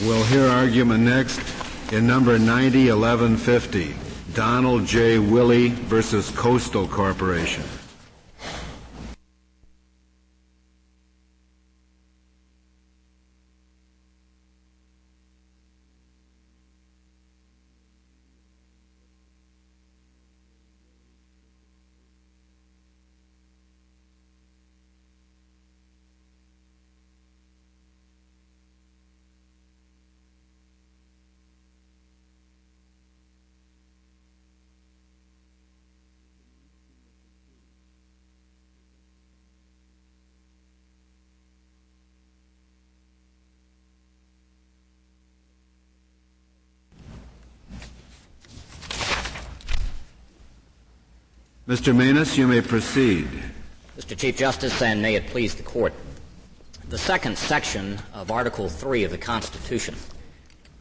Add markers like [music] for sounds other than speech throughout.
We'll hear argument next in number 901150, Donald J. Willy versus Coastal Corporation. Mr. Maness, you may proceed. Mr. Chief Justice, and may it please the Court. The second section of Article 3 of the Constitution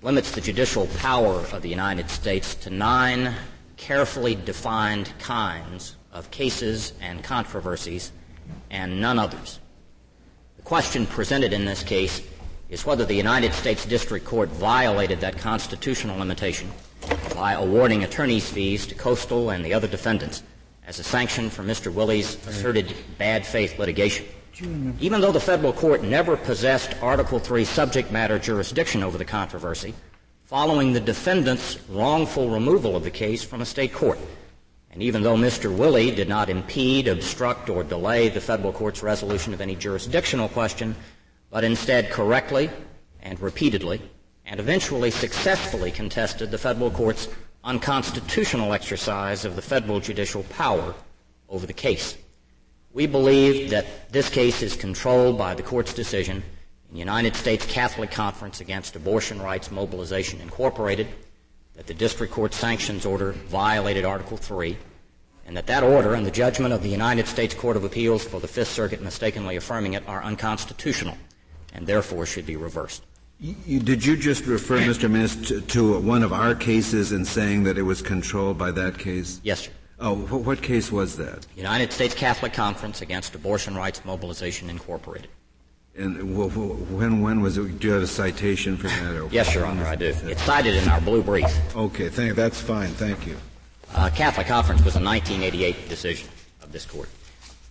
limits the judicial power of the United States to nine carefully defined kinds of cases and controversies and none others. The question presented in this case is whether the United States District Court violated that constitutional limitation by awarding attorney's fees to Coastal and the other defendants as a sanction for Mr. Willy's asserted bad faith litigation. Even though the federal court never possessed Article 3 subject matter jurisdiction over the controversy, following the defendant's wrongful removal of the case from a state court, and even though Mr. Willy did not impede, obstruct, or delay the federal court's resolution of any jurisdictional question, but instead correctly and repeatedly and eventually successfully contested the federal court's unconstitutional exercise of the federal judicial power over the case. We believe that this case is controlled by the court's decision in United States Catholic Conference Against Abortion Rights Mobilization Incorporated that the district court sanctions order violated Article 3 and that that order and the judgment of the United States Court of Appeals for the Fifth Circuit mistakenly affirming it are unconstitutional and therefore should be reversed. You, did you just refer, Mr. Minister, to, to, one of our cases in saying that it was controlled by that case? Yes, sir. Oh, what case was that? United States Catholic Conference Against Abortion Rights Mobilization Incorporated. And when when was it? Do you have a citation for that? yes, Your Honor, I do. It's cited in our blue brief. Okay, thank, that's fine. Thank you. Uh, Catholic Conference was a 1988 decision of this court.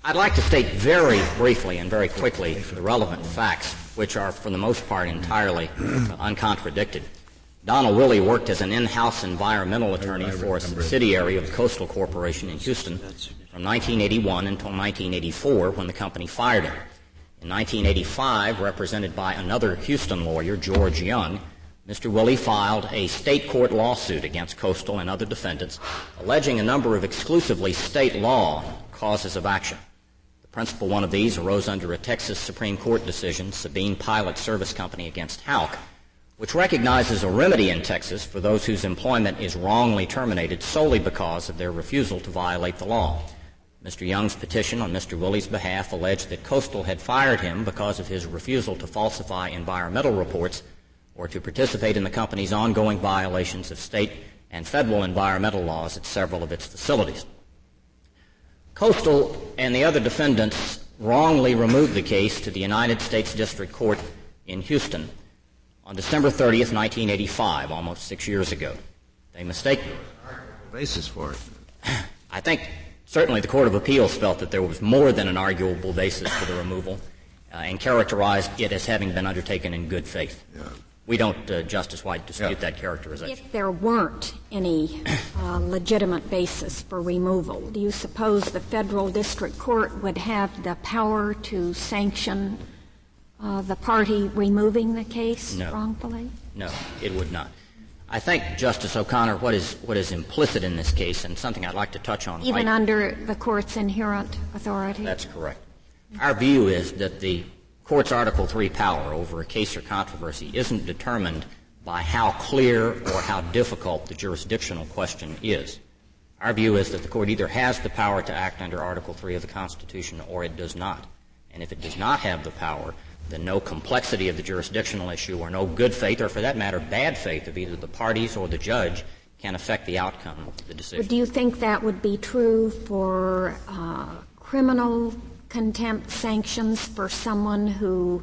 I'd like to state very briefly and very quickly the relevant facts, which are for the most part entirely uncontradicted. Donald Willy worked as an in-house environmental attorney for a subsidiary of the Coastal Corporation in Houston from 1981 until 1984 when the company fired him. In 1985, represented by another Houston lawyer, George Young, Mr. Willy filed a state court lawsuit against Coastal and other defendants, alleging a number of exclusively state law causes of action. Principal one of these arose under a Texas Supreme Court decision, Sabine Pilot Service Company against Hauck, which recognizes a remedy in Texas for those whose employment is wrongly terminated solely because of their refusal to violate the law. Mr. Young's petition on Mr. Willy's behalf alleged that Coastal had fired him because of his refusal to falsify environmental reports or to participate in the company's ongoing violations of state and federal environmental laws at several of its facilities. Coastal and the other defendants wrongly removed the case to the United States District Court in Houston on December 30th, 1985, almost six years ago. They mistakenly. Basis for it. I think certainly the Court of Appeals felt that there was more than an arguable basis for the removal uh, and characterized it as having been undertaken in good faith. Yeah. We don't, uh, Justice White, dispute yeah. that characterization. If there weren't any uh, legitimate basis for removal, do you suppose the federal district court would have the power to sanction uh, the party removing the case no. wrongfully? No, it would not. I think, Justice O'Connor, what is, what is implicit in this case, and something I'd like to touch on. Even under the court's inherent authority? That's correct. Our view is that the court's Article 3 power over a case or controversy isn't determined by how clear or how difficult the jurisdictional question is. Our view is that the court either has the power to act under Article 3 of the Constitution or it does not. And if it does not have the power, then no complexity of the jurisdictional issue or no good faith, or for that matter, bad faith of either the parties or the judge can affect the outcome of the decision. But do you think that would be true for uh, criminal contempt sanctions for someone who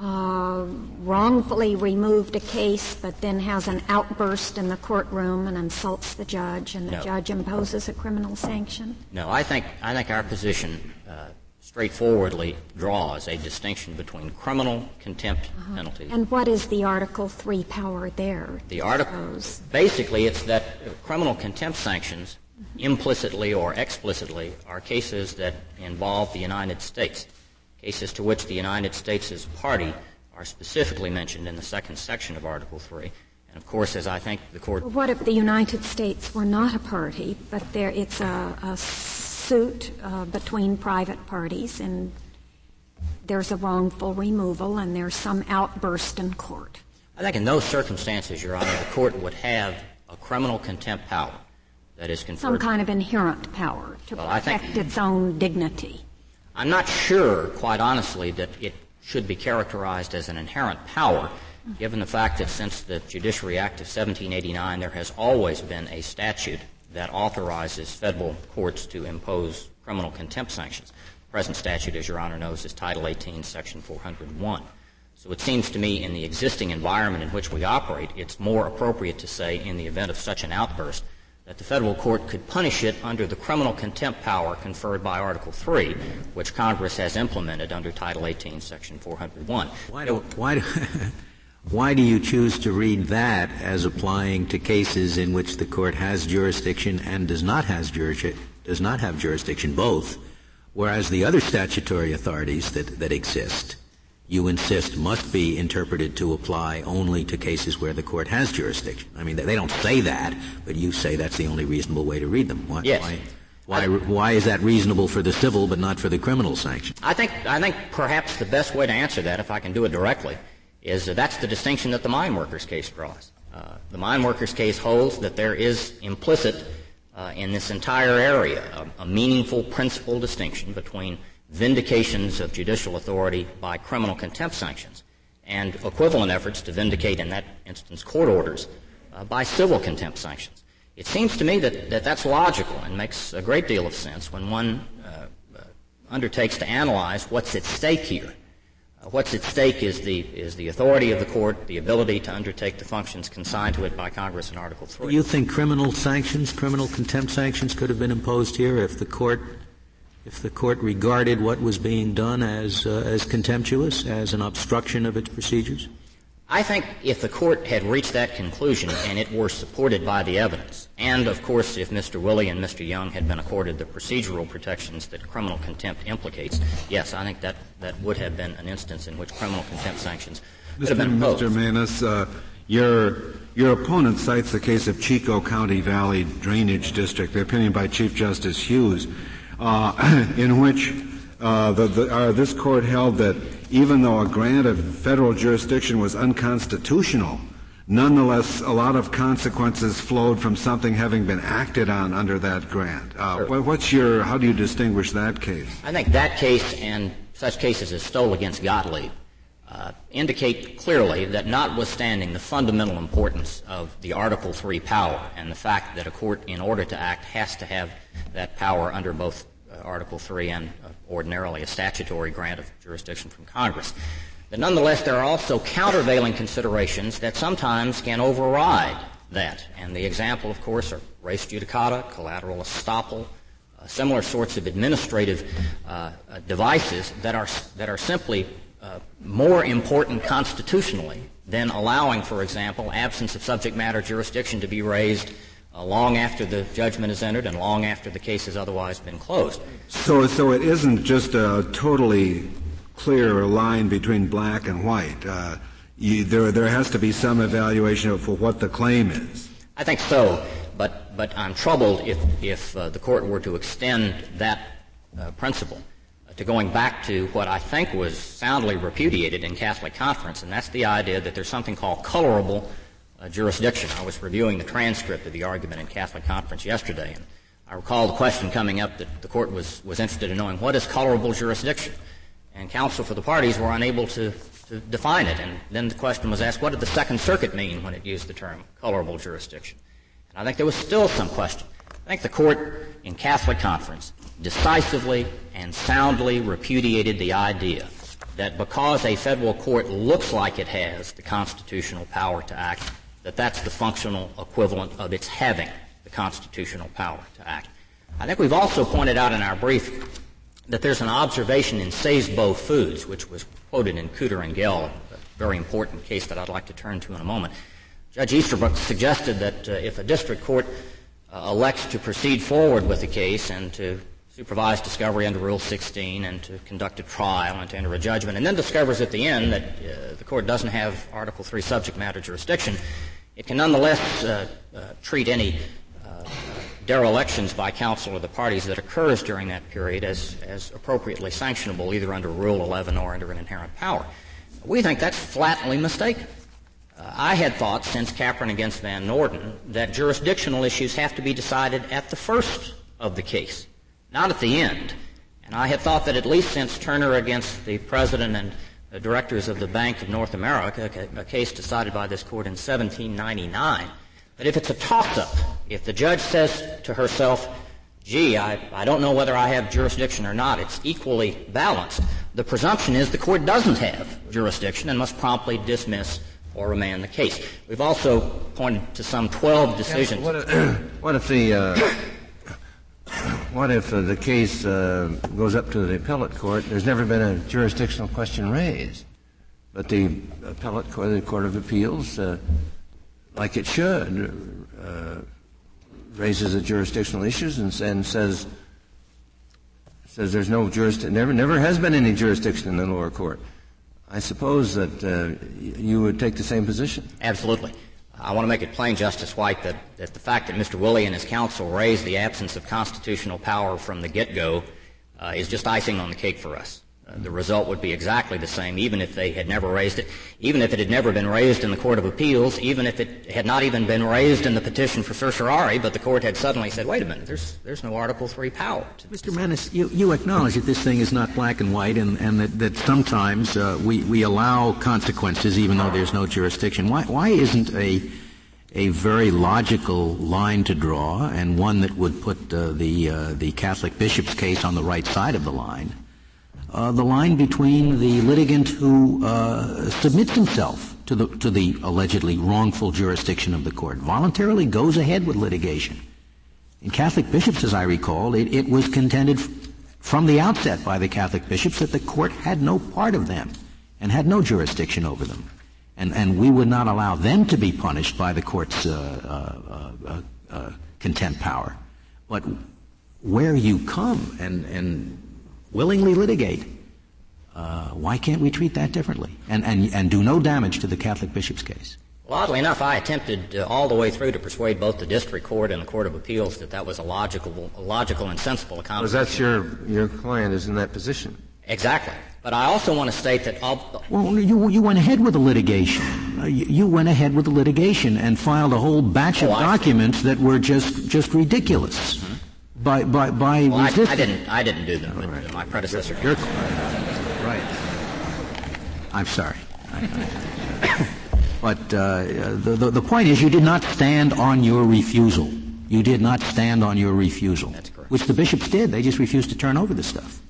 uh, wrongfully removed a case but then has an outburst in the courtroom and insults the judge and the no. judge imposes a criminal sanction? No, I think, I think our position uh, straightforwardly draws a distinction between criminal contempt uh-huh. penalties. And what is the Article 3 power there? The article, basically, it's that criminal contempt sanctions. Implicitly or explicitly, are cases that involve the United States, cases to which the United States is a party are specifically mentioned in the second section of Article 3. And of course, as I think the court. Well, what if the United States were not a party, but there it's a, a suit uh, between private parties, and there's a wrongful removal, and there's some outburst in court? I think in those circumstances, Your Honor, the court would have a criminal contempt power that is conferred. Some kind of inherent power to well, protect think, its own dignity. I'm not sure, quite honestly, that it should be characterized as an inherent power, given the fact that since the Judiciary Act of 1789, there has always been a statute that authorizes federal courts to impose criminal contempt sanctions. The present statute, as Your Honor knows, is Title 18, Section 401. So it seems to me, in the existing environment in which we operate, it's more appropriate to say, in the event of such an outburst, that the federal court could punish it under the criminal contempt power conferred by Article 3, which Congress has implemented under Title 18, Section 401. Why do, why, do, [laughs] why do you choose to read that as applying to cases in which the court has jurisdiction and does not, has does not have jurisdiction, both, whereas the other statutory authorities that, that exist you insist must be interpreted to apply only to cases where the court has jurisdiction. I mean, they don't say that, but you say that's the only reasonable way to read them. Why, yes. Why, why, why, is that reasonable for the civil but not for the criminal sanction? I think, I think perhaps the best way to answer that, if I can do it directly, is that that's the distinction that the mine workers case draws. Uh, the mine workers case holds that there is implicit uh, in this entire area a, a meaningful principle distinction between vindications of judicial authority by criminal contempt sanctions, and equivalent efforts to vindicate, in that instance, court orders uh, by civil contempt sanctions. It seems to me that, that that's logical and makes a great deal of sense when one uh, uh, undertakes to analyze what's at stake here. Uh, what's at stake is the, is the authority of the court, the ability to undertake the functions consigned to it by Congress in Article 3. You think criminal sanctions, criminal contempt sanctions could have been imposed here if the court if the court regarded what was being done as, uh, as contemptuous, as an obstruction of its procedures? I think if the court had reached that conclusion and it were supported by the evidence, and of course if Mr. Willy and Mr. Young had been accorded the procedural protections that criminal contempt implicates, yes, I think that, that would have been an instance in which criminal contempt sanctions could have been imposed. Mr. Maness, uh, your, your opponent cites the case of Chicot County Valley Drainage District, the opinion by Chief Justice Hughes [clears throat] in which uh, the, the, uh, this court held that even though a grant of federal jurisdiction was unconstitutional, nonetheless a lot of consequences flowed from something having been acted on under that grant. Uh, sure. What's your? How do you distinguish that case? I think that case and such cases as Stoll against Gottlieb uh, indicate clearly that notwithstanding the fundamental importance of the Article 3 power and the fact that a court, in order to act, has to have that power under both uh, Article 3 and uh, ordinarily a statutory grant of jurisdiction from Congress, that nonetheless there are also countervailing considerations that sometimes can override that. And the example, of course, are res judicata, collateral estoppel, uh, similar sorts of administrative uh, uh, devices that are, that are simply uh, more important constitutionally than allowing, for example, absence of subject matter jurisdiction to be raised uh, long after the judgment is entered and long after the case has otherwise been closed. So, so it isn't just a totally clear line between black and white. Uh, you, there, there has to be some evaluation of what the claim is. I think so, but, but I'm troubled if, if uh, the court were to extend that uh, principle to going back to what I think was soundly repudiated in Catholic Conference, and that's the idea that there's something called colorable uh, jurisdiction. I was reviewing the transcript of the argument in Catholic Conference yesterday, and I recall the question coming up that the court was, was interested in knowing what is colorable jurisdiction. And counsel for the parties were unable to, to define it. And then the question was asked, what did the Second Circuit mean when it used the term colorable jurisdiction? And I think there was still some question. I think the court in Catholic Conference decisively and soundly repudiated the idea that because a federal court looks like it has the constitutional power to act, that that's the functional equivalent of its having the constitutional power to act. I think we've also pointed out in our brief that there's an observation in Szabo Foods, which was quoted in Cooter and Gell, a very important case that I'd like to turn to in a moment. Judge Easterbrook suggested that uh, if a district court uh, elects to proceed forward with the case and to supervise discovery under Rule 16 and to conduct a trial and to enter a judgment, and then discovers at the end that uh, the court doesn't have Article 3 subject matter jurisdiction, it can nonetheless uh, uh, treat any uh, derelictions by counsel or the parties that occurs during that period as, as appropriately sanctionable either under Rule 11 or under an inherent power. We think that's flatly mistaken. Uh, I had thought since Capron against Van Noorden that jurisdictional issues have to be decided at the first of the case not at the end. And I had thought that at least since Turner against the president and the directors of the Bank of North America, a case decided by this court in 1799, that if it's a toss-up, if the judge says to herself, gee, I, I don't know whether I have jurisdiction or not, it's equally balanced, the presumption is the court doesn't have jurisdiction and must promptly dismiss or remand the case. We've also pointed to some 12 decisions. Yes, what, if, [clears throat] what if the uh, what if uh, the case uh, goes up to the appellate court? There's never been a jurisdictional question raised, but the appellate court, the Court of Appeals, uh, like it should, uh, raises the jurisdictional issues and, and, says says there's no jurisdiction. Never, never has been any jurisdiction in the lower court. I suppose that uh, you would take the same position. Absolutely. I want to make it plain, Justice White, that, that the fact that Mr. Willy and his counsel raised the absence of constitutional power from the get-go uh, is just icing on the cake for us. Uh, the result would be exactly the same, even if they had never raised it, even if it had never been raised in the Court of Appeals, even if it had not even been raised in the petition for certiorari, but the court had suddenly said, wait a minute, there's, there's no Article III power. Mr. Maness, you, you acknowledge that this thing is not black and white and, and that, that sometimes uh, we, we allow consequences even though there's no jurisdiction. Why, why isn't a a very logical line to draw and one that would put uh, the uh, the Catholic bishop's case on the right side of the line. Uh, the line between the litigant who uh, submits himself to the to the allegedly wrongful jurisdiction of the court, voluntarily goes ahead with litigation. In Catholic bishops, as I recall, it, it was contended from the outset by the Catholic bishops that the court had no part of them and had no jurisdiction over them and, and we would not allow them to be punished by the court's uh, uh, uh, contempt power. But where you come and, and willingly litigate, uh, why can't we treat that differently and, and, and do no damage to the Catholic bishop's case? Well, oddly enough, I attempted uh, all the way through to persuade both the district court and the court of appeals that that was a logical, a logical and sensible accommodation. Because that's your your client is in that position. Exactly. But I also want to state that all. Well, you, you went ahead with the litigation. Uh, you, you, went ahead with the litigation and filed a whole batch oh, of documents that were just just ridiculous. Mm-hmm. By by by. Well, I, I, didn't. I didn't do them. Right. My predecessor. You're, right. I'm sorry. but uh, the, the the point is, you did not stand on your refusal. You did not stand on your refusal. That's correct. Which the bishops did. They just refused to turn over the stuff.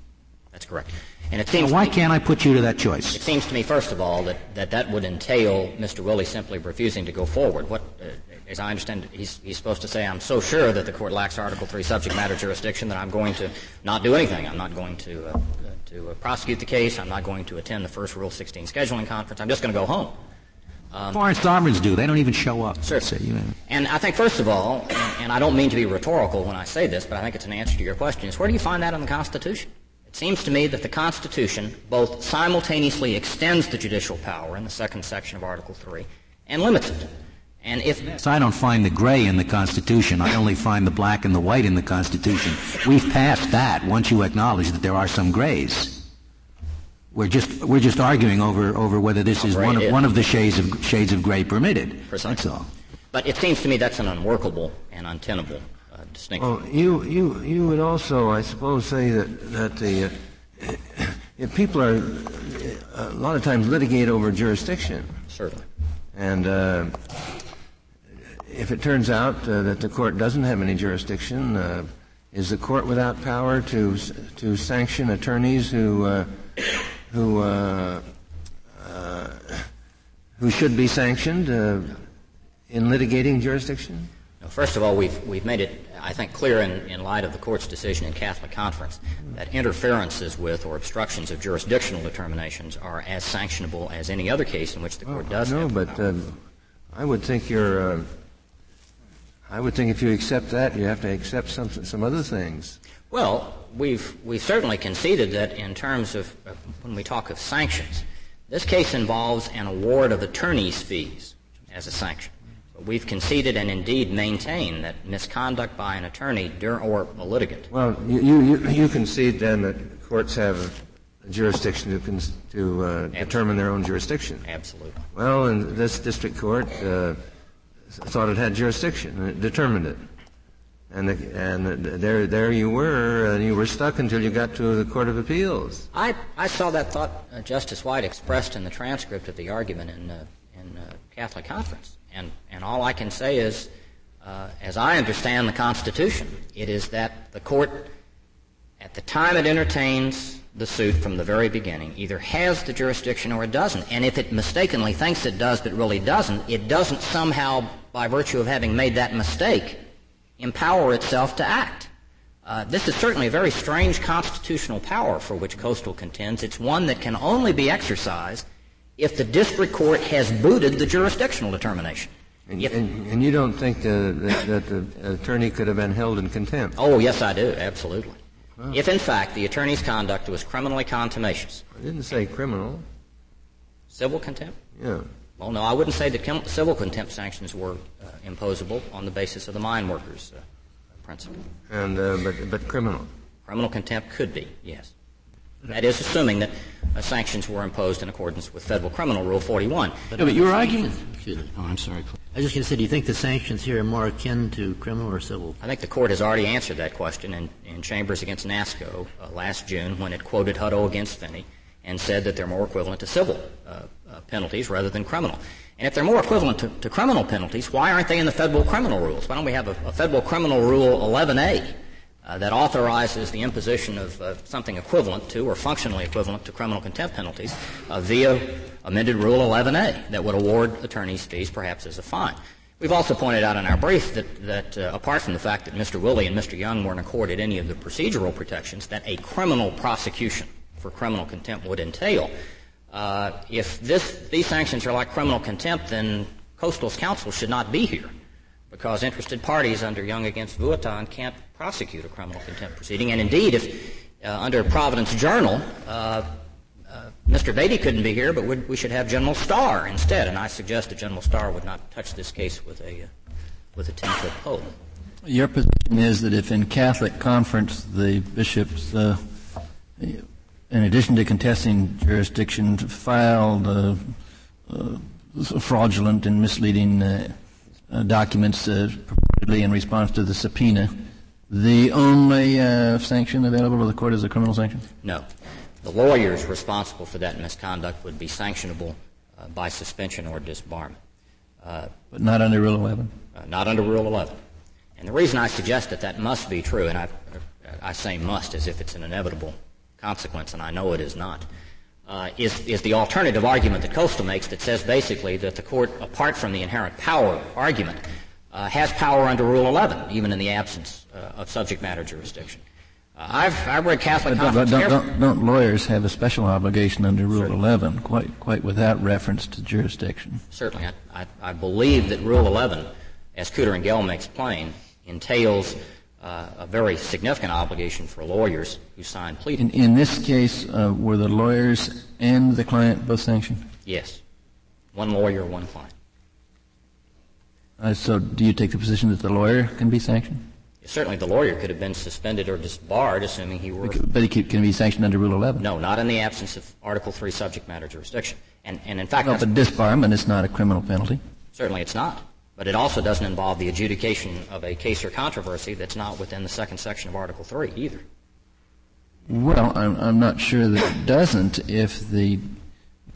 That's correct. And it seems why can't I put you to that choice? It seems to me, first of all, that that, that would entail Mr. Willy simply refusing to go forward. What, uh, as I understand it, he's, he's supposed to say, I'm so sure that the court lacks Article 3 subject matter jurisdiction that I'm going to not do anything. I'm not going to, uh, to uh, prosecute the case. I'm not going to attend the first Rule 16 scheduling conference. I'm just going to go home. Um, Foreign sovereigns do. They don't even show up. Certainly. You know. And I think, first of all, and, and I don't mean to be rhetorical when I say this, but I think it's an answer to your question, is where do you find that in the Constitution? It seems to me that the Constitution both simultaneously extends the judicial power in the second section of Article 3 and limits it. And if so I don't find the gray in the Constitution. I only find the black and the white in the Constitution. We've passed that once you acknowledge that there are some grays. We're just we're just arguing over over whether this is one of one of the shades of shades of gray permitted. Precisely. That's all. But it seems to me that's an unworkable and untenable distinction. Well, you, you, you would also, I suppose, say that, that the, uh, if people are a lot of times litigate over jurisdiction. Certainly. And uh, if it turns out uh, that the court doesn't have any jurisdiction, uh, is the court without power to to sanction attorneys who uh, who uh, uh, who should be sanctioned uh, in litigating jurisdiction? First of all, we've, we've made it, I think, clear in, in light of the court's decision in Catholic Conference that interferences with or obstructions of jurisdictional determinations are as sanctionable as any other case in which the court does. No, but uh, I would think you're. Uh, I would think if you accept that, you have to accept some some other things. Well, we've we've certainly conceded that in terms of uh, when we talk of sanctions, this case involves an award of attorney's fees as a sanction. But we've conceded and indeed maintain that misconduct by an attorney or a litigant. Well, you, you, you concede then that courts have jurisdiction to, to uh, determine their own jurisdiction. Absolutely. Well, in this district court uh, thought it had jurisdiction and it determined it. And, the, and there, there you were, and you were stuck until you got to the Court of Appeals. I, I saw that thought uh, Justice White expressed in the transcript of the argument in, uh, in uh, Catholic Conference. And, and all I can say is, uh, as I understand the Constitution, it is that the court, at the time it entertains the suit from the very beginning, either has the jurisdiction or it doesn't. And if it mistakenly thinks it does but really doesn't, it doesn't somehow, by virtue of having made that mistake, empower itself to act. Uh, this is certainly a very strange constitutional power for which Coastal contends. It's one that can only be exercised if the district court has booted the jurisdictional determination. And, and, and you don't think that, that, the attorney could have been held in contempt? Oh, yes, I do, absolutely. If, in fact, the attorney's conduct was criminally contumacious. I didn't say criminal. Civil contempt? Yeah. Well, no, I wouldn't say that civil contempt sanctions were uh, imposable on the basis of the mine workers uh, principle. And, uh, but, but criminal? Criminal contempt could be, yes. That is assuming that uh, sanctions were imposed in accordance with Federal Criminal Rule 41. But, no, but your argument. Excuse me. Oh, I'm sorry. I just going to say, do you think the sanctions here are more akin to criminal or civil? I think the court has already answered that question in, in Chambers against NASCO uh, last June when it quoted Hutto against Finney and said that they're more equivalent to civil uh, uh, penalties rather than criminal. And if they're more equivalent to, to, criminal penalties, why aren't they in the federal criminal rules? Why don't we have a, a federal criminal rule 11A uh, that authorizes the imposition of something equivalent to or functionally equivalent to criminal contempt penalties uh, via amended Rule 11A that would award attorneys fees perhaps as a fine. We've also pointed out in our brief that, that uh, apart from the fact that Mr. Willy and Mr. Young weren't accorded any of the procedural protections that a criminal prosecution for criminal contempt would entail, uh, if this, these sanctions are like criminal contempt, then Coastal's counsel should not be here because interested parties under Young against Vuitton can't prosecute a criminal contempt proceeding. And indeed, if uh, under Providence Journal, uh, Mr. Beatty couldn't be here, but we should have General Starr instead. And I suggest that General Starr would not touch this case with a uh, with a ten foot pole. Your position is that if in Catholic conference the bishops, uh, in addition to contesting jurisdiction, filed uh, fraudulent and misleading documents purportedly in response to the subpoena the only uh, sanction available to the court is a criminal sanction? No. The lawyers responsible for that misconduct would be sanctionable uh, by suspension or disbarment. Uh, but not under Rule 11? Uh, not under Rule 11. And the reason I suggest that that must be true, and I, I say must as if it's an inevitable consequence, and I know it is not, uh, is, is the alternative argument that Coastal makes that says basically that the court, apart from the inherent power argument, uh, has power under Rule 11, even in the absence uh, of subject matter jurisdiction. I've, I've read Catholic but, but don't, don't, don't, lawyers have a special obligation under Rule Certainly. 11, quite, quite without reference to jurisdiction? Certainly. I, I, I believe that Rule 11, as Cooter and Gell makes plain, entails uh, a very significant obligation for lawyers who sign pleadings. In, in this case, uh, were the lawyers and the client both sanctioned? Yes. One lawyer, one client. Uh, so do you take the position that the lawyer can be sanctioned? Certainly the lawyer could have been suspended or disbarred, assuming he were. But he can be sanctioned under Rule 11? No, not in the absence of Article 3 subject matter jurisdiction. And, and in fact. No, but disbarment is not a criminal penalty. Certainly it's not. But it also doesn't involve the adjudication of a case or controversy that's not within the second section of Article 3 either. Well, I'm, I'm not sure that it doesn't if the,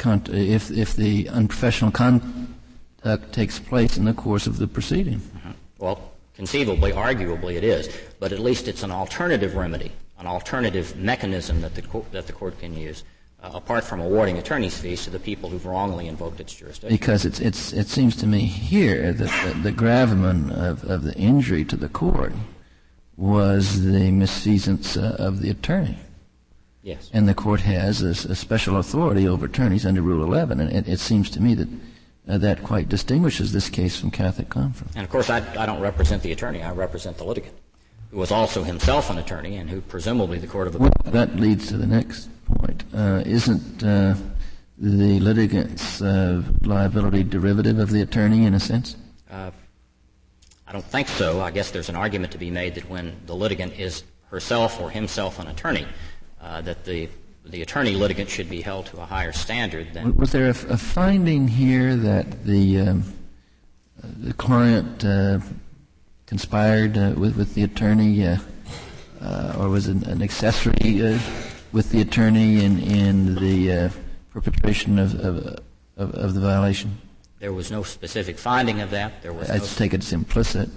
if, if the unprofessional conduct takes place in the course of the proceeding. Mm-hmm. Well, conceivably, arguably it is, but at least it's an alternative remedy, an alternative mechanism that the, co- that the court can use uh, apart from awarding attorney's fees to the people who've wrongly invoked its jurisdiction. Because it's, it's, it seems to me here that the, the gravamen of, of the injury to the court was the misfeasance uh, of the attorney. Yes. And the court has a, a, special authority over attorneys under Rule 11, and it, it seems to me that that quite distinguishes this case from Catholic Conference. And of course, I, I don't represent the attorney; I represent the litigant, who was also himself an attorney, and who presumably the court of appeals. Well, that leads to the next point. Uh, isn't uh, the litigant's uh, liability derivative of the attorney in a sense? Uh, I don't think so. I guess there's an argument to be made that when the litigant is herself or himself an attorney, uh, that the the attorney litigant should be held to a higher standard than. Was there a, a finding here that the um, the client uh, conspired uh, with with the attorney, uh, uh, or was it an accessory uh, with the attorney in in the perpetration of, of of, of the violation? There was no specific finding of that. There was. I no take it as implicit.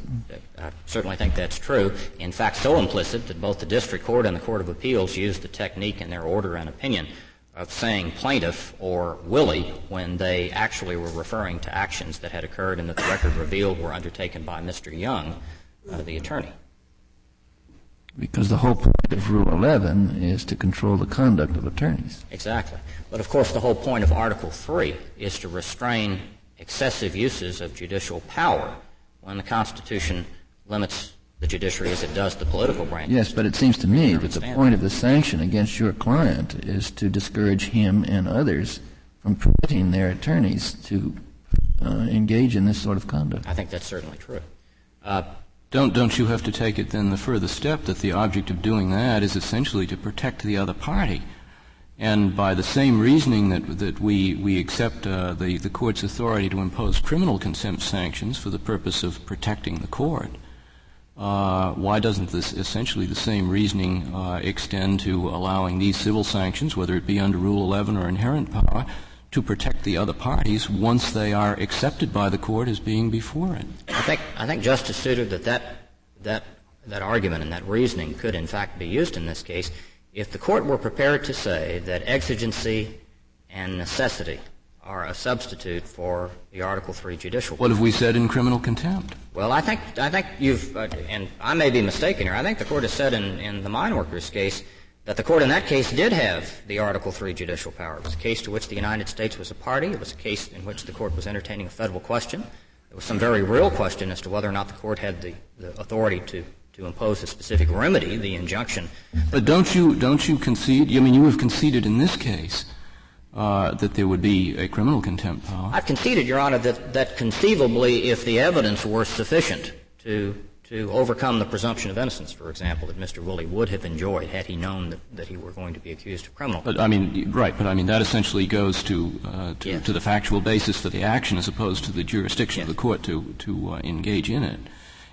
I certainly think that's true. In fact, so implicit that both the district court and the court of appeals used the technique in their order and opinion of saying plaintiff or Willy when they actually were referring to actions that had occurred and that the record revealed were undertaken by Mr. Young, uh, the attorney. Because the whole point of Rule 11 is to control the conduct of attorneys. Exactly. But of course, the whole point of Article 3 is to restrain excessive uses of judicial power when the Constitution limits the judiciary as it does the political branch. Yes, but it seems to me that the point of the sanction against your client is to discourage him and others from permitting their attorneys to uh, engage in this sort of conduct. I think that's certainly true. Uh, don't, don't you have to take it then the further step that the object of doing that is essentially to protect the other party? And by the same reasoning that, that we, we accept uh, the, the court's authority to impose criminal contempt sanctions for the purpose of protecting the court, uh, why doesn't this essentially the same reasoning uh, extend to allowing these civil sanctions, whether it be under Rule 11 or inherent power, to protect the other parties once they are accepted by the court as being before it? I think, I think Justice Souter, that, that that that argument and that reasoning could in fact be used in this case if the court were prepared to say that exigency and necessity are a substitute for the Article Three judicial. Power. What have we said in criminal contempt? Well, I think I think you've, uh, and I may be mistaken here. I think the court has said in, in the mine workers case that the court in that case did have the Article Three judicial power. It was a case to which the United States was a party. It was a case in which the court was entertaining a federal question. There was some very real question as to whether or not the court had the, the authority to to impose a specific remedy, the injunction. But don't you don't you concede? I mean, you have conceded in this case uh, that there would be a criminal contempt power. I've conceded, Your Honor, that that conceivably, if the evidence were sufficient to to overcome the presumption of innocence, for example, that Mr. Willy would have enjoyed had he known that, that he were going to be accused of criminal. But I mean, right? But I mean, that essentially goes to uh, to, yes. to, the factual basis for the action, as opposed to the jurisdiction yes. of the court to to uh, engage in it.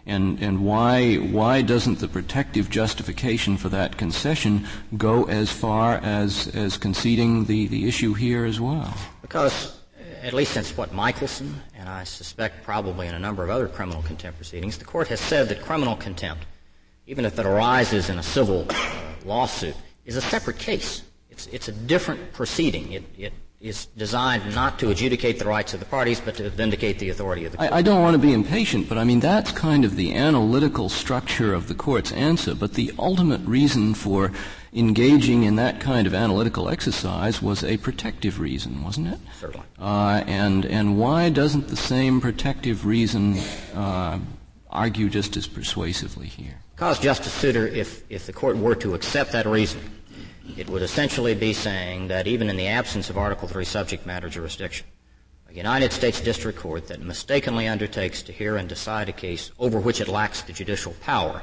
And, and why, why doesn't the protective justification for that concession go as far as, as conceding the, the issue here as well? Because, at least since what Michaelson, and I suspect probably in a number of other criminal contempt proceedings, the court has said that criminal contempt, even if it arises in a civil uh, lawsuit, is a separate case. It's, it's a different proceeding. It, it is designed not to adjudicate the rights of the parties, but to vindicate the authority of the court. I, I, don't want to be impatient, but I mean, that's kind of the analytical structure of the court's answer. But the ultimate reason for engaging in that kind of analytical exercise was a protective reason, wasn't it? Certainly. Uh, and, and why doesn't the same protective reason uh, argue just as persuasively here? Because, Justice Souter, if, if the court were to accept that reason, it would essentially be saying that even in the absence of Article III subject matter jurisdiction, a United States District Court that mistakenly undertakes to hear and decide a case over which it lacks the judicial power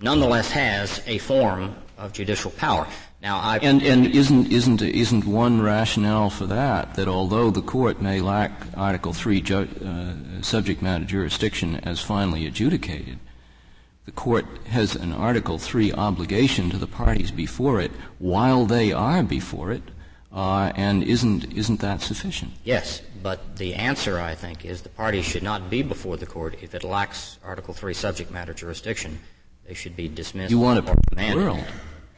nonetheless has a form of judicial power. Now, I and, and isn't isn't isn't one rationale for that that although the court may lack Article Three ju- uh, subject matter jurisdiction as finally adjudicated, the court has an Article 3 obligation to the parties before it while they are before it, uh, and isn't, isn't that sufficient? Yes, but the answer, I think, is the parties should not be before the court if it lacks Article 3 subject matter jurisdiction. They should be dismissed. You want a perfect world.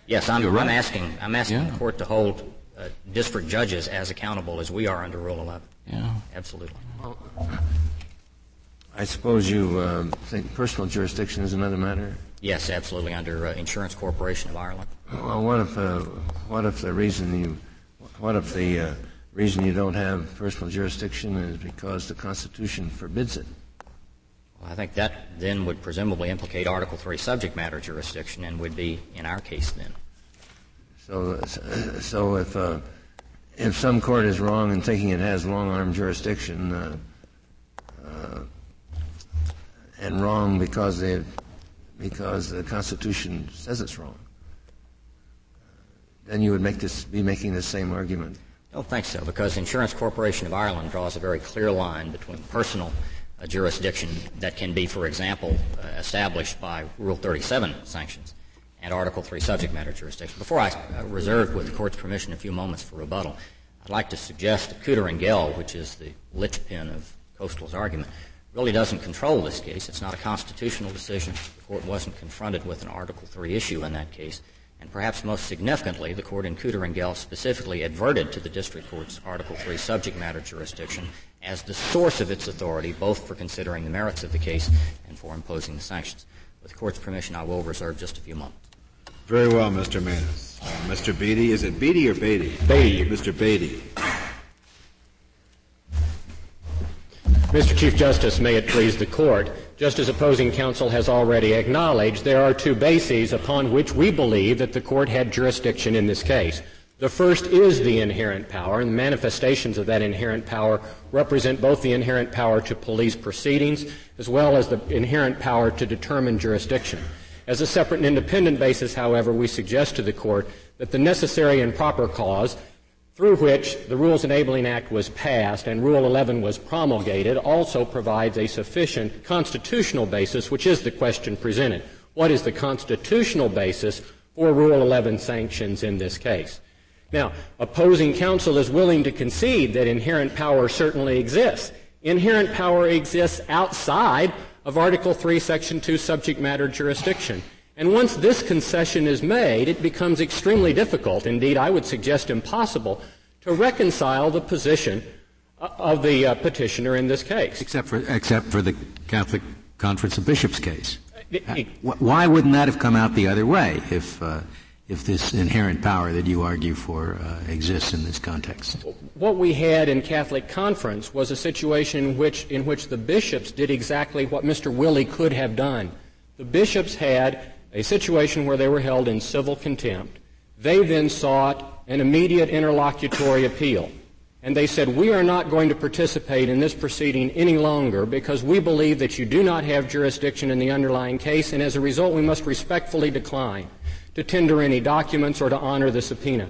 Yes, I'm, right. I'm asking, I'm asking yeah. the court to hold uh, district judges as accountable as we are under Rule 11. Yeah. Absolutely. Well, I suppose you uh, think personal jurisdiction is another matter? Yes, absolutely, under uh, Insurance Corporation of Ireland. Well, what if, uh, what if the reason you, what if the uh, reason you don't have personal jurisdiction is because the Constitution forbids it? Well, I think that then would presumably implicate Article 3 subject matter jurisdiction and would be in our case then. So, so if, uh, if some court is wrong in thinking it has long arm jurisdiction, uh, uh, and wrong because they because the Constitution says it's wrong. Then you would make this, be making the same argument. I don't think so, because Insurance Corporation of Ireland draws a very clear line between personal uh, jurisdiction that can be, for example, uh, established by Rule 37 sanctions and Article 3 subject matter jurisdiction. Before I uh, reserve, with the Court's permission, a few moments for rebuttal, I'd like to suggest that Cooter and Gell, which is the linchpin of Coastal's argument, really doesn't control this case. It's not a constitutional decision. The court wasn't confronted with an Article III issue in that case. And perhaps most significantly, the court in Cooter and Gell specifically adverted to the district court's Article III subject matter jurisdiction as the source of its authority, both for considering the merits of the case and for imposing the sanctions. With the court's permission, I will reserve just a few moments. Very well, Mr. Maness. Uh, Mr. Beatty, is it Beatty or Beatty? Beatty. Mr. Beatty. Mr. Chief Justice, may it please the court, just as opposing counsel has already acknowledged, there are two bases upon which we believe that the court had jurisdiction in this case. The first is the inherent power, and the manifestations of that inherent power represent both the inherent power to police proceedings as well as the inherent power to determine jurisdiction. As a separate and independent basis, however, we suggest to the court that the necessary and proper cause through which the Rules Enabling Act was passed and Rule 11 was promulgated also provides a sufficient constitutional basis, which is the question presented. What is the constitutional basis for Rule 11 sanctions in this case? Now, opposing counsel is willing to concede that inherent power certainly exists. Inherent power exists outside of Article 3, Section 2 subject matter jurisdiction. And once this concession is made, it becomes extremely difficult, indeed, I would suggest impossible, to reconcile the position of the uh, petitioner in this case. Except for, except for the Catholic Conference of Bishops case. Uh, why wouldn't that have come out the other way if, uh, if this inherent power that you argue for uh, exists in this context? What we had in Catholic Conference was a situation in which, in which the bishops did exactly what Mr. Willy could have done. The bishops had a situation where they were held in civil contempt. They then sought an immediate interlocutory appeal. And they said, we are not going to participate in this proceeding any longer because we believe that you do not have jurisdiction in the underlying case, and as a result, we must respectfully decline to tender any documents or to honor the subpoena.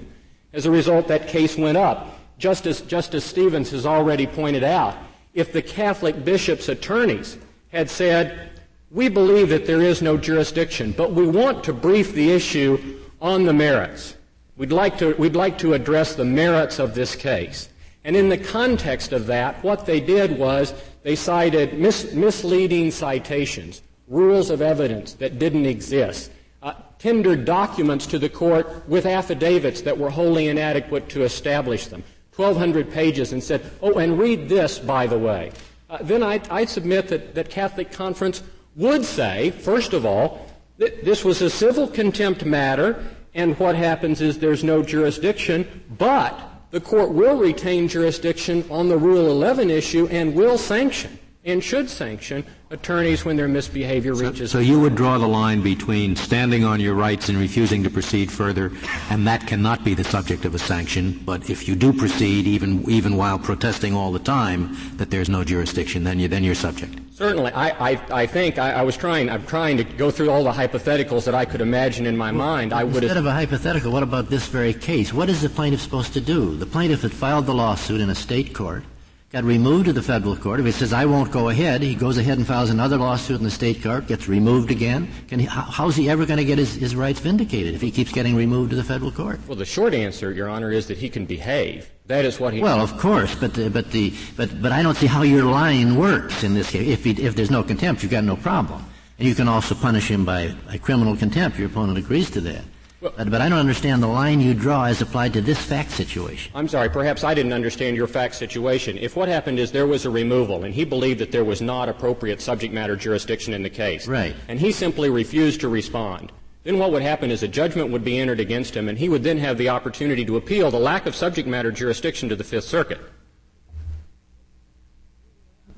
As a result, that case went up. Justice, Justice Stevens has already pointed out, if the Catholic bishops' attorneys had said, we believe that there is no jurisdiction, but we want to brief the issue on the merits. We'd like to, we'd like to address the merits of this case. And in the context of that, what they did was they cited mis- misleading citations, rules of evidence that didn't exist, uh, tendered documents to the court with affidavits that were wholly inadequate to establish them, 1,200 pages, and said, oh, and read this, by the way. Uh, then I, I submit that, that Catholic Conference would say, first of all, that this was a civil contempt matter, and what happens is there's no jurisdiction, but the court will retain jurisdiction on the Rule 11 issue and will sanction and should sanction attorneys when their misbehavior so, reaches. So you would draw the line between standing on your rights and refusing to proceed further, and that cannot be the subject of a sanction. But if you do proceed, even even while protesting all the time, that there's no jurisdiction, then you then you're subject. Certainly, I, I, I think I, I, was trying. I'm trying to go through all the hypotheticals that I could imagine in my mind. I would instead of a hypothetical. What about this very case? What is the plaintiff supposed to do? The plaintiff had filed the lawsuit in a state court got removed to the federal court. If he says, I won't go ahead, he goes ahead and files another lawsuit in the state court, gets removed again. He, how's he ever going to get his, his rights vindicated if he keeps getting removed to the federal court? Well, the short answer, Your Honor, is that he can behave. That is what he. Well, of course, but uh, but the but but I don't see how your line works in this case. If he, if there's no contempt, you've got no problem, and you can also punish him by, by criminal contempt. Your opponent agrees to that. But, but I don't understand the line you draw as applied to this fact situation. I'm sorry, perhaps I didn't understand your fact situation. If what happened is there was a removal and he believed that there was not appropriate subject matter jurisdiction in the case, right. and he simply refused to respond, then what would happen is a judgment would be entered against him and he would then have the opportunity to appeal the lack of subject matter jurisdiction to the Fifth Circuit.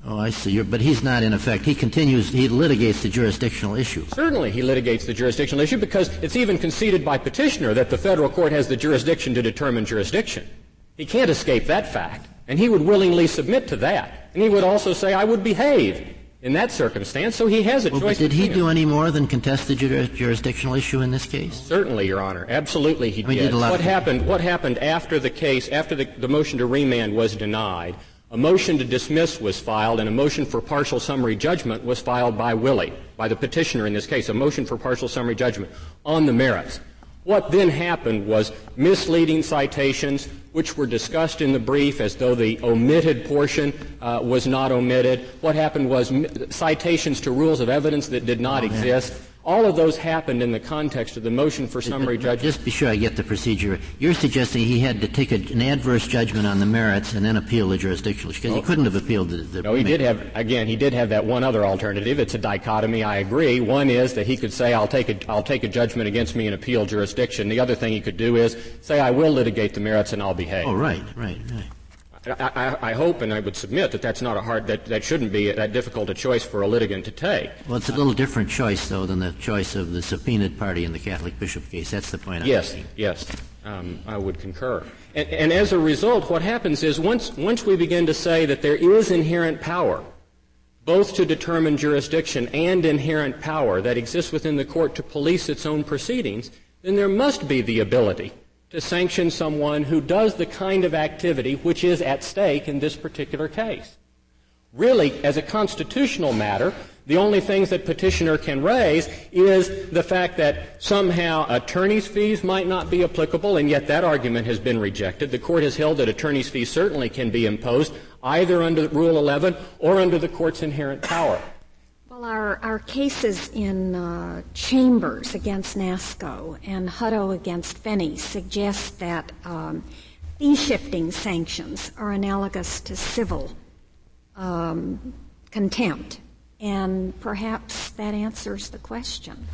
Oh, I see. But he's not in effect. He continues, he litigates the jurisdictional issue. Certainly he litigates the jurisdictional issue because it's even conceded by petitioner that the federal court has the jurisdiction to determine jurisdiction. He can't escape that fact. And he would willingly submit to that. And he would also say, I would behave in that circumstance, so he has a well, choice. But did he do any more than contest the jurisdictional issue in this case? Certainly, Your Honor. Absolutely he I mean, did. did what happened, what happened after the case, after the, the motion to remand was denied, a motion to dismiss was filed and a motion for partial summary judgment was filed by Willy, by the petitioner in this case, a motion for partial summary judgment on the merits. What then happened was misleading citations, which were discussed in the brief as though the omitted portion uh, was not omitted. What happened was citations to rules of evidence that did not oh, exist. All of those happened in the context of the motion for summary judgment. Just be sure I get the procedure. You're suggesting he had to take a, an adverse judgment on the merits and then appeal the jurisdictional because oh. he couldn't have appealed the. the no, he did have again. He did have that one other alternative. It's a dichotomy. I agree. One is that he could say, "I'll take a, I'll take a judgment against me and appeal jurisdiction." The other thing he could do is say, "I will litigate the merits and I'll behave." Oh, right, right, right. I, I, hope and I would submit that that's not a hard, that, that shouldn't be that difficult a choice for a litigant to take. Well, it's a little different choice, though, than the choice of the subpoenaed party in the Catholic bishop case. That's the point. Yes, I'm making. yes, um, I would concur. And, and as a result, what happens is once, once we begin to say that there is inherent power, both to determine jurisdiction and inherent power that exists within the court to police its own proceedings, then there must be the ability to sanction someone who does the kind of activity which is at stake in this particular case. Really, as a constitutional matter, the only things that petitioner can raise is the fact that somehow attorney's fees might not be applicable, and yet that argument has been rejected. The court has held that attorney's fees certainly can be imposed either under Rule 11 or under the court's inherent power. Well, our, our cases in uh, Chambers against NASCO and Hutto against Finney suggest that um, fee shifting sanctions are analogous to civil um, contempt, and perhaps that answers the question.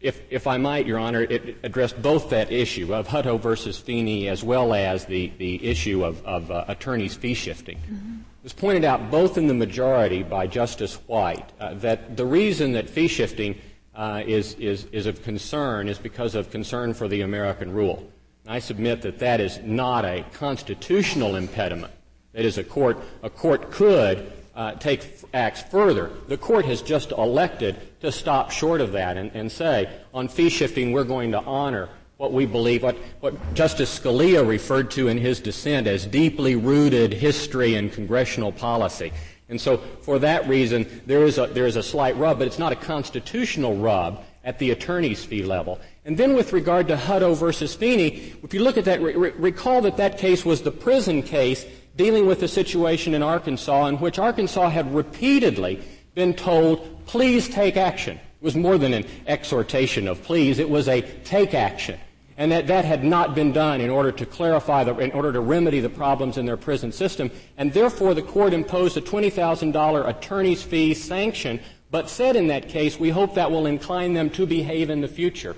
If, if I might, Your Honor, it addressed both that issue of Hutto versus Finney as well as the, the issue of, of uh, attorneys fee shifting. Mm-hmm was pointed out both in the majority by Justice White uh, that the reason that fee shifting uh, is, is, is of concern is because of concern for the American rule. And I submit that that is not a constitutional impediment. That is, a court, a court could uh, take f- acts further. The court has just elected to stop short of that and, and say, on fee shifting, we're going to honor what we believe, what, what Justice Scalia referred to in his dissent as deeply rooted history and congressional policy. And so, for that reason, there is a, there is a slight rub, but it's not a constitutional rub at the attorney's fee level. And then with regard to Hutto versus Finney, if you look at that, re- recall that that case was the prison case dealing with a situation in Arkansas in which Arkansas had repeatedly been told, please take action. It was more than an exhortation of please, it was a take action and that that had not been done in order to clarify, the, in order to remedy the problems in their prison system. And therefore, the court imposed a $20,000 attorney's fee sanction, but said in that case, we hope that will incline them to behave in the future.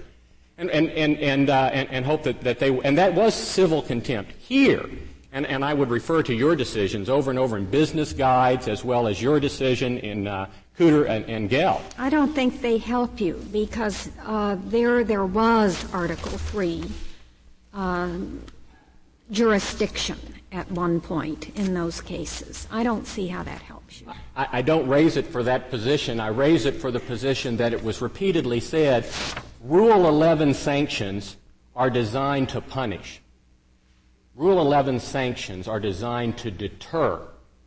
And, and, and, and, uh, and, and hope that, that they, and that was civil contempt. Here, and, and I would refer to your decisions over and over in business guides as well as your decision in uh, Cooter and, and Gell. I don't think they help you because uh, there there was Article Three um, jurisdiction at one point in those cases. I don't see how that helps you. I, I don't raise it for that position. I raise it for the position that it was repeatedly said Rule 11 sanctions are designed to punish. Rule 11 sanctions are designed to deter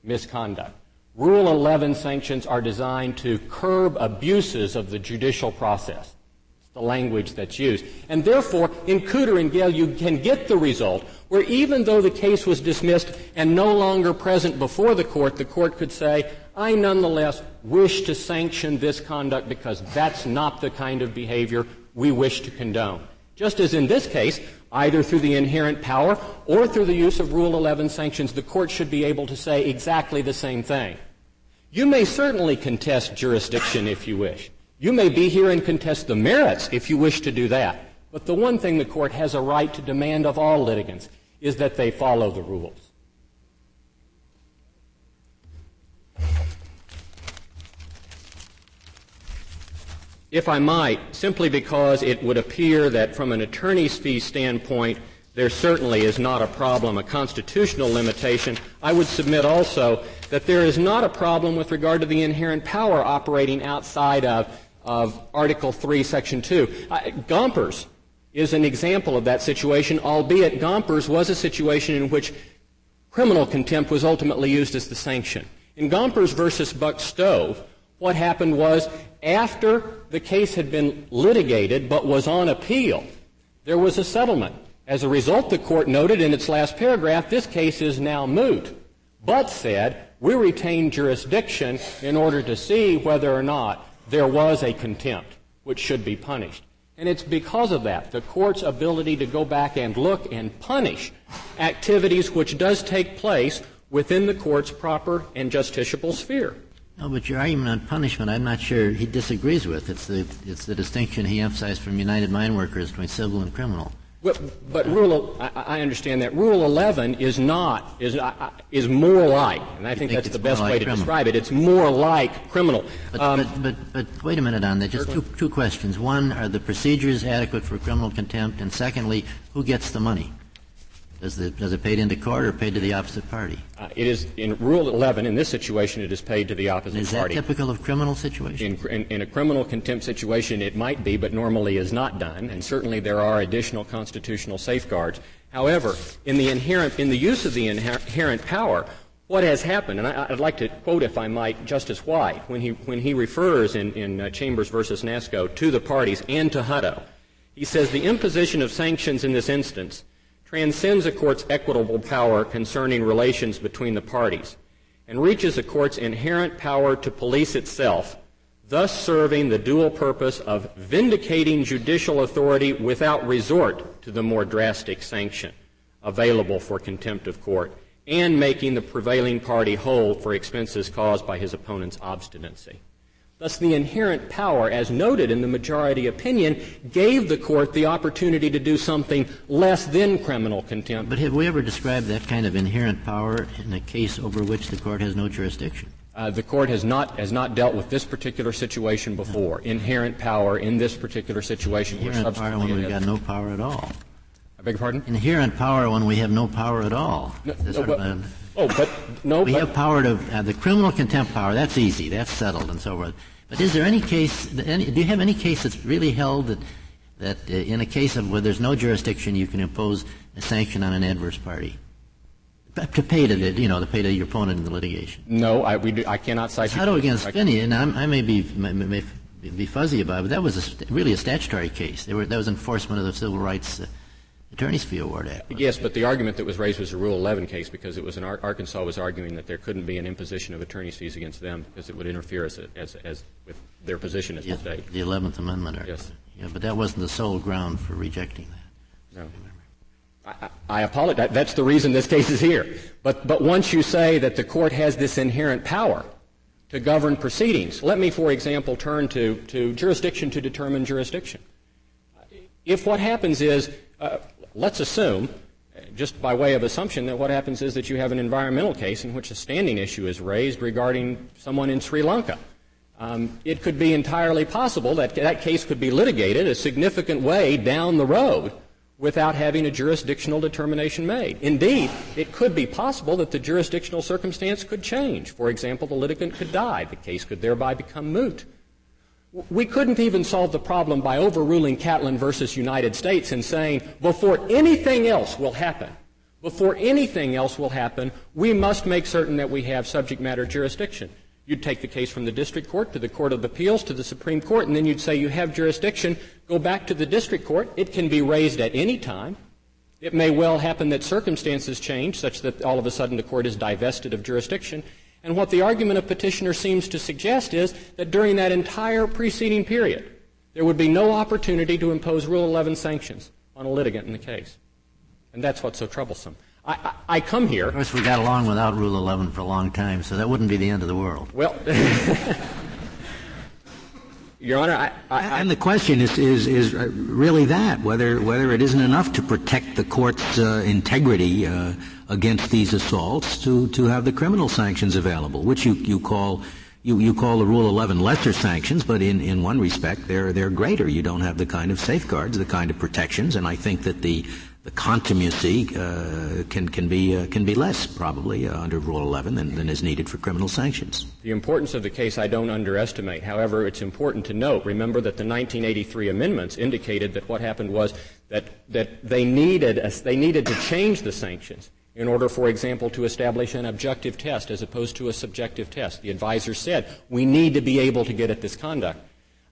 misconduct. Rule 11 sanctions are designed to curb abuses of the judicial process. It's the language that's used. And therefore, in Cooter and Gell, you can get the result where even though the case was dismissed and no longer present before the court, the court could say, I nonetheless wish to sanction this conduct because that's not the kind of behavior we wish to condone. Just as in this case, either through the inherent power or through the use of Rule 11 sanctions, the court should be able to say exactly the same thing. You may certainly contest jurisdiction if you wish. You may be here and contest the merits if you wish to do that. But the one thing the court has a right to demand of all litigants is that they follow the rules. If I might, simply because it would appear that from an attorney's fee standpoint, there certainly is not a problem, a constitutional limitation, I would submit also that there is not a problem with regard to the inherent power operating outside of, of Article 3, Section 2. Uh, Gompers is an example of that situation, albeit Gompers was a situation in which criminal contempt was ultimately used as the sanction. In Gompers versus Buck Stove, what happened was after the case had been litigated but was on appeal, there was a settlement. As a result, the court noted in its last paragraph, this case is now moot, but said, we retain jurisdiction in order to see whether or not there was a contempt which should be punished. And it's because of that, the court's ability to go back and look and punish activities which does take place within the court's proper and justiciable sphere. No, but your argument on punishment, I'm not sure he disagrees with. It's the, it's the distinction he emphasized from United Mine Workers between civil and criminal. Well, but rule, I, I, understand that rule 11 is not is uh, is more like, and I think, think that's the best like way to criminal. describe it. It's more like criminal. But, um, but, but, but, wait a minute on that. Just two, two questions. One, are the procedures adequate for criminal contempt? And secondly, who gets the money? Does, the, does it paid into court or paid to the opposite party? Uh, it is in Rule 11. In this situation, it is paid to the opposite is party. Is that typical of criminal situations? In, in, in, a criminal contempt situation, it might be, but normally is not done. And certainly there are additional constitutional safeguards. However, in the inherent, in the use of the inherent power, what has happened, and I, would like to quote, if I might, Justice White when he when he refers in in uh, Chambers versus NASCO to the parties and to Hutto. He says the imposition of sanctions in this instance transcends a court's equitable power concerning relations between the parties and reaches a court's inherent power to police itself, thus serving the dual purpose of vindicating judicial authority without resort to the more drastic sanction available for contempt of court and making the prevailing party whole for expenses caused by his opponent's obstinacy. Thus, the inherent power, as noted in the majority opinion, gave the court the opportunity to do something less than criminal contempt. But have we ever described that kind of inherent power in a case over which the court has no jurisdiction? Uh, the court has not has not dealt with this particular situation before. No. Inherent power in this particular situation. Inherent power when we've got no power at all. I beg your pardon? Inherent power when we have no power at all. No, no, but, oh, but no. We but, have power to uh, the criminal contempt power. That's easy. That's settled and so forth. But is there any case, any, do you have any case that's really held that, that uh, in a case of where there's no jurisdiction, you can impose a sanction on an adverse party? To pay to the, you know, to pay to your opponent in the litigation. No, I, we do, I cannot cite. Hutto against Finney, and I'm, i may be may, may be fuzzy about it, but that was a, really a statutory case. Were, that was enforcement of the Civil Rights uh, Attorney's Fee Award Act. Yes, but the argument that was raised was a Rule 11 case because it was an Arkansas was arguing that there couldn't be an imposition of attorney's fees against them because it would interfere as, as, as with their position as yes, the state. The 11th Amendment. Argument. Yes. Yeah, but that wasn't the sole ground for rejecting that. No. I, I apologize. That's the reason this case is here. But, but once you say that the court has this inherent power to govern proceedings, let me, for example, turn to, to jurisdiction to determine jurisdiction. If what happens is uh, let's assume, just by way of assumption, that what happens is that you have an environmental case in which a standing issue is raised regarding someone in Sri Lanka. Um, it could be entirely possible that that case could be litigated a significant way down the road without having a jurisdictional determination made. Indeed, it could be possible that the jurisdictional circumstance could change. For example, the litigant could die. The case could thereby become moot. We couldn't even solve the problem by overruling Catlin versus United States and saying, before anything else will happen, before anything else will happen, we must make certain that we have subject matter jurisdiction. You'd take the case from the district court to the court of appeals to the Supreme Court, and then you'd say you have jurisdiction, go back to the district court. It can be raised at any time. It may well happen that circumstances change such that all of a sudden the court is divested of jurisdiction. And what the argument of petitioner seems to suggest is that during that entire preceding period, there would be no opportunity to impose Rule 11 sanctions on a litigant in the case. And that's what's so troublesome. I, I, I come here. Of course, we got along without Rule 11 for a long time, so that wouldn't be the end of the world. Well, [laughs] Your Honor, I, I, and the question is, is, is really that whether whether it isn't enough to protect the court's uh, integrity uh, against these assaults to to have the criminal sanctions available, which you you call you, you call the Rule 11 lesser sanctions, but in, in one respect they're they're greater. You don't have the kind of safeguards, the kind of protections, and I think that the the contumacy uh, can can be uh, can be less probably uh, under Rule 11 than, than is needed for criminal sanctions. The importance of the case I don't underestimate. However, it's important to note. Remember that the 1983 amendments indicated that what happened was that that they needed a, they needed to change the sanctions in order, for example, to establish an objective test as opposed to a subjective test. The advisor said we need to be able to get at this conduct.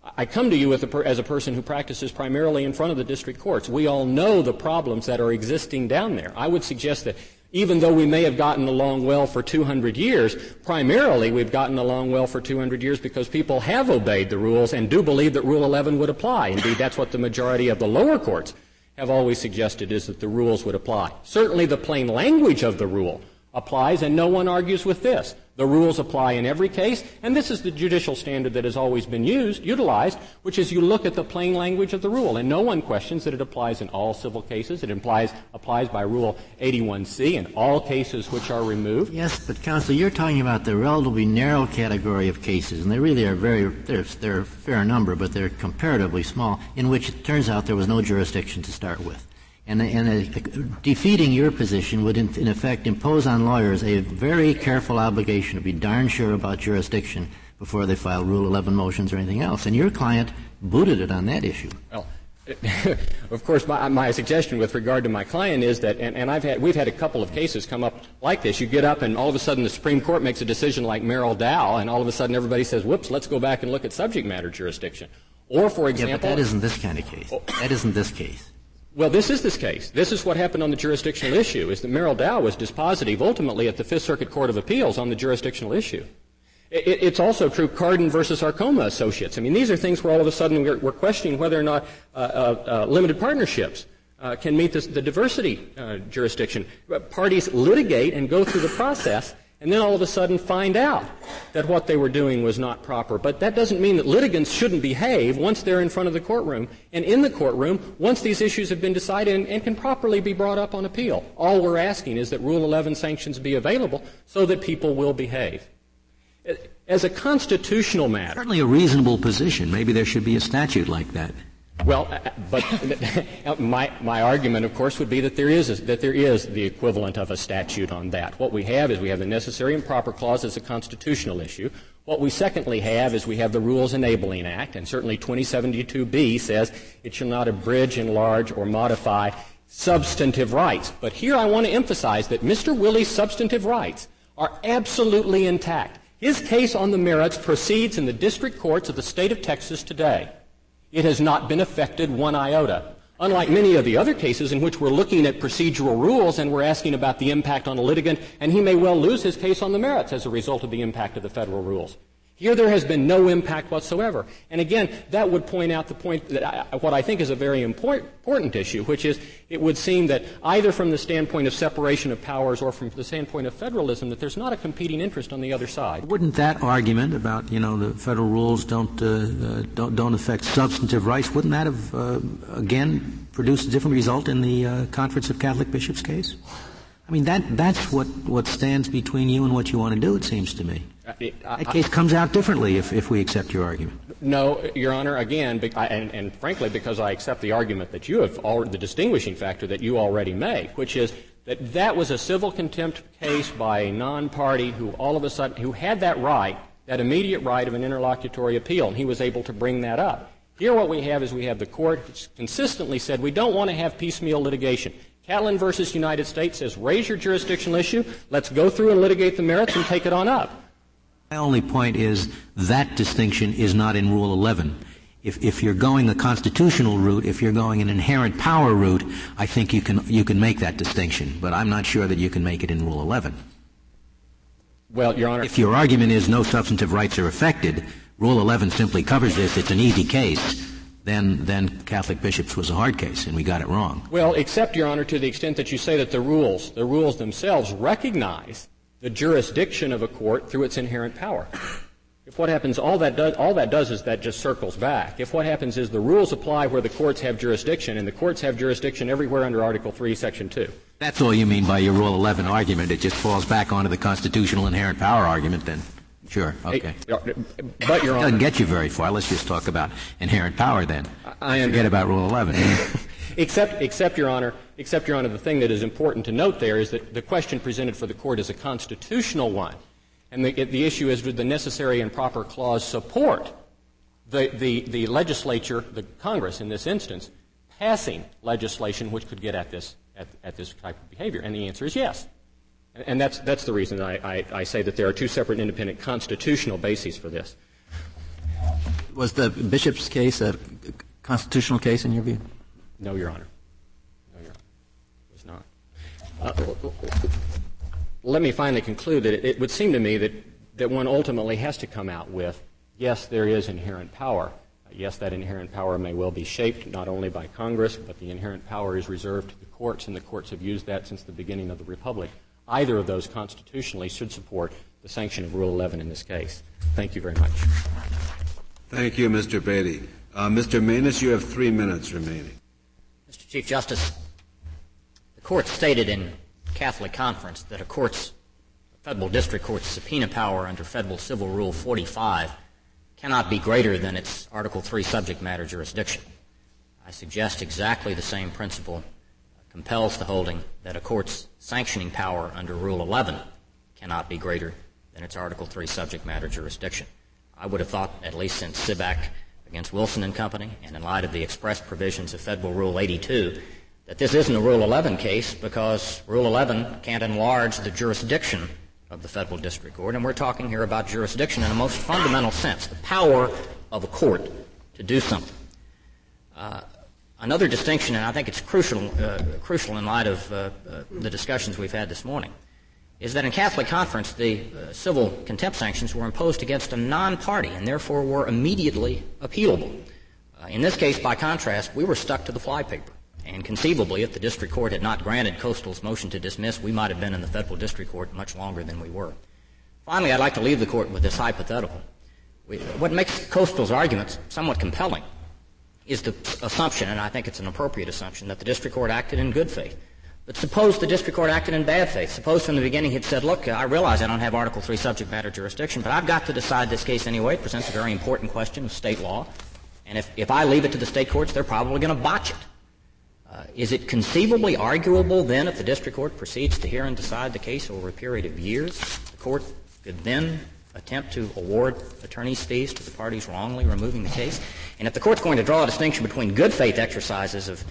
I come to you as a person who practices primarily in front of the district courts. We all know the problems that are existing down there. I would suggest that even though we may have gotten along well for 200 years, primarily we've gotten along well for 200 years because people have obeyed the rules and do believe that Rule 11 would apply. Indeed, that's what the majority of the lower courts have always suggested is that the rules would apply. Certainly the plain language of the rule applies and no one argues with this. The rules apply in every case, and this is the judicial standard that has always been used, utilized, which is you look at the plain language of the rule, and no one questions that it applies in all civil cases. It implies, applies by Rule 81C in all cases which are removed. Yes, but counsel, you're talking about the relatively narrow category of cases, and they really are very, they're, they're a fair number, but they're comparatively small, in which it turns out there was no jurisdiction to start with. And, and defeating your position would, in, in, effect, impose on lawyers a very careful obligation to be darn sure about jurisdiction before they file Rule 11 motions or anything else. And your client booted it on that issue. Well, [laughs] of course, my, my, suggestion with regard to my client is that, and, and had, we've had a couple of cases come up like this. You get up, and all of a sudden the Supreme Court makes a decision like Merrell Dow, and all of a sudden everybody says, "Whoops, let's go back and look at subject matter jurisdiction." Or, for example, yeah, but that isn't this kind of case. Oh, that isn't this case. Well, this is this case. This is what happened on the jurisdictional issue, is that Merrell Dow was dispositive ultimately at the Fifth Circuit Court of Appeals on the jurisdictional issue. It, it's also true Carden versus Arkoma Associates. I mean, these are things where all of a sudden we're, we're questioning whether or not uh, uh, uh, limited partnerships uh, can meet this, the diversity uh, jurisdiction. Parties litigate and go through the process and then all of a sudden find out that what they were doing was not proper. But that doesn't mean that litigants shouldn't behave once they're in front of the courtroom and in the courtroom once these issues have been decided and, and, can properly be brought up on appeal. All we're asking is that Rule 11 sanctions be available so that people will behave. As a constitutional matter. Certainly a reasonable position. Maybe there should be a statute like that. Well, uh, but [laughs] my, my argument, of course, would be that there is a, that there is the equivalent of a statute on that. What we have is we have the necessary and proper clause as a constitutional issue. What we secondly have is we have the Rules Enabling Act, and certainly 2072b says it shall not abridge, enlarge, or modify substantive rights. But here I want to emphasize that Mr. Willy's substantive rights are absolutely intact. His case on the merits proceeds in the district courts of the state of Texas today. It has not been affected one iota. Unlike many of the other cases in which we're looking at procedural rules and we're asking about the impact on a litigant, and he may well lose his case on the merits as a result of the impact of the federal rules. Here there has been no impact whatsoever. And again, that would point out the point that I, what I think is a very important, issue, which is it would seem that either from the standpoint of separation of powers or from the standpoint of federalism, that there's not a competing interest on the other side. Wouldn't that argument about you know the federal rules don't uh, don't, don't affect substantive rights? Wouldn't that have uh, again produced a different result in the uh, Conference of Catholic Bishops case? I mean that that's what what stands between you and what you want to do. It seems to me. That case comes out differently if, if we accept your argument. No, Your Honor, again, and, and, frankly, because I accept the argument that you have, already, the distinguishing factor that you already make, which is that that was a civil contempt case by a non-party who all of a sudden, who had that right, that immediate right of an interlocutory appeal, and he was able to bring that up. Here what we have is we have the court consistently said we don't want to have piecemeal litigation. Catlin versus United States says raise your jurisdictional issue, let's go through and litigate the merits and take it on up. My only point is that distinction is not in Rule 11. If, if you're going the constitutional route, if you're going an inherent power route, I think you can, you can make that distinction. But I'm not sure that you can make it in Rule 11. Well, Your Honor. If your argument is no substantive rights are affected, Rule 11 simply covers this. It's an easy case. then, then Catholic bishops was a hard case, and we got it wrong. Well, except, Your Honor, to the extent that you say that the rules, the rules themselves recognize the jurisdiction of a court through its inherent power. If what happens, all that does, all that does is that just circles back. If what happens is the rules apply where the courts have jurisdiction, and the courts have jurisdiction everywhere under Article 3, Section 2. That's all you mean by your Rule 11 argument. It just falls back onto the constitutional inherent power argument then. Sure. Okay. Uh, but, Your Honor. Doesn't get you very far. Let's just talk about inherent power then. I Forget about Rule 11. [laughs] except, except, Your Honor, except, Your Honor, the thing that is important to note there is that the question presented for the court is a constitutional one. And the, the issue is did the necessary and proper clause support the, the, the legislature, the Congress in this instance, passing legislation which could get at this, at, at this type of behavior? And the answer is yes. And that's, that's the reason I, I, I say that there are two separate independent constitutional bases for this. Was the bishop's case a constitutional case in your view? No, Your Honor. No, Your Honor. It was not. Uh, let me finally conclude that it, it would seem to me that, that one ultimately has to come out with yes, there is inherent power. Yes, that inherent power may well be shaped not only by Congress, but the inherent power is reserved to the courts, and the courts have used that since the beginning of the Republic. Either of those constitutionally should support the sanction of Rule 11 in this case. Thank you very much. Thank you, Mr. Beatty. Uh, Mr. Maness, you have three minutes remaining. Mr. Chief Justice, the court stated in Catholic Conference that a court's federal district court's subpoena power under Federal Civil Rule 45 cannot be greater than its Article 3 subject matter jurisdiction. I suggest exactly the same principle compels the holding that a court's sanctioning power under Rule 11 cannot be greater than its Article 3 subject matter jurisdiction. I would have thought, at least since Sibbach against Wilson and Company, and in light of the express provisions of Federal Rule 82, that this isn't a Rule 11 case because Rule 11 can't enlarge the jurisdiction of the Federal District Court, and we're talking here about jurisdiction in a most fundamental sense, the power of a court to do something. Uh, another distinction, and I think it's crucial, uh, crucial in light of uh, uh the discussions we've had this morning, is that in Catholic Conference, the uh, civil contempt sanctions were imposed against a non-party and therefore were immediately appealable. Uh, in this case, by contrast, we were stuck to the flypaper. And conceivably, if the district court had not granted Coastal's motion to dismiss, we might have been in the federal district court much longer than we were. Finally, I'd like to leave the court with this hypothetical. What makes Coastal's arguments somewhat compelling is the assumption, and I think it's an appropriate assumption, that the district court acted in good faith. But suppose the district court acted in bad faith. Suppose from the beginning he'd said, look, I realize I don't have Article 3 subject matter jurisdiction, but I've got to decide this case anyway. It presents a very important question of state law. And if, if I leave it to the state courts, they're probably going to botch it. Uh, is it conceivably arguable then if the district court proceeds to hear and decide the case over a period of years, the court could then attempt to award attorney's fees to the parties wrongly removing the case? And if the court's going to draw a distinction between good faith exercises of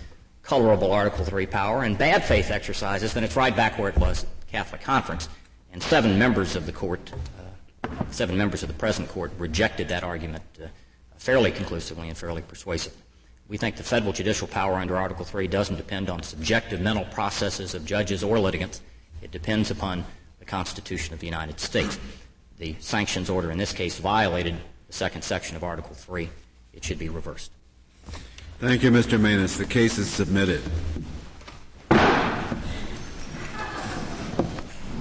colorable Article 3 power and bad faith exercises, then it's right back where it was Catholic Conference. And seven members of the court, uh, seven members of the present court rejected that argument uh, fairly conclusively and fairly persuasively. We think the federal judicial power under Article 3 doesn't depend on subjective mental processes of judges or litigants. It depends upon the Constitution of the United States. The sanctions order in this case violated the second section of Article 3. It should be reversed. Thank you, Mr. Maness. The case is submitted.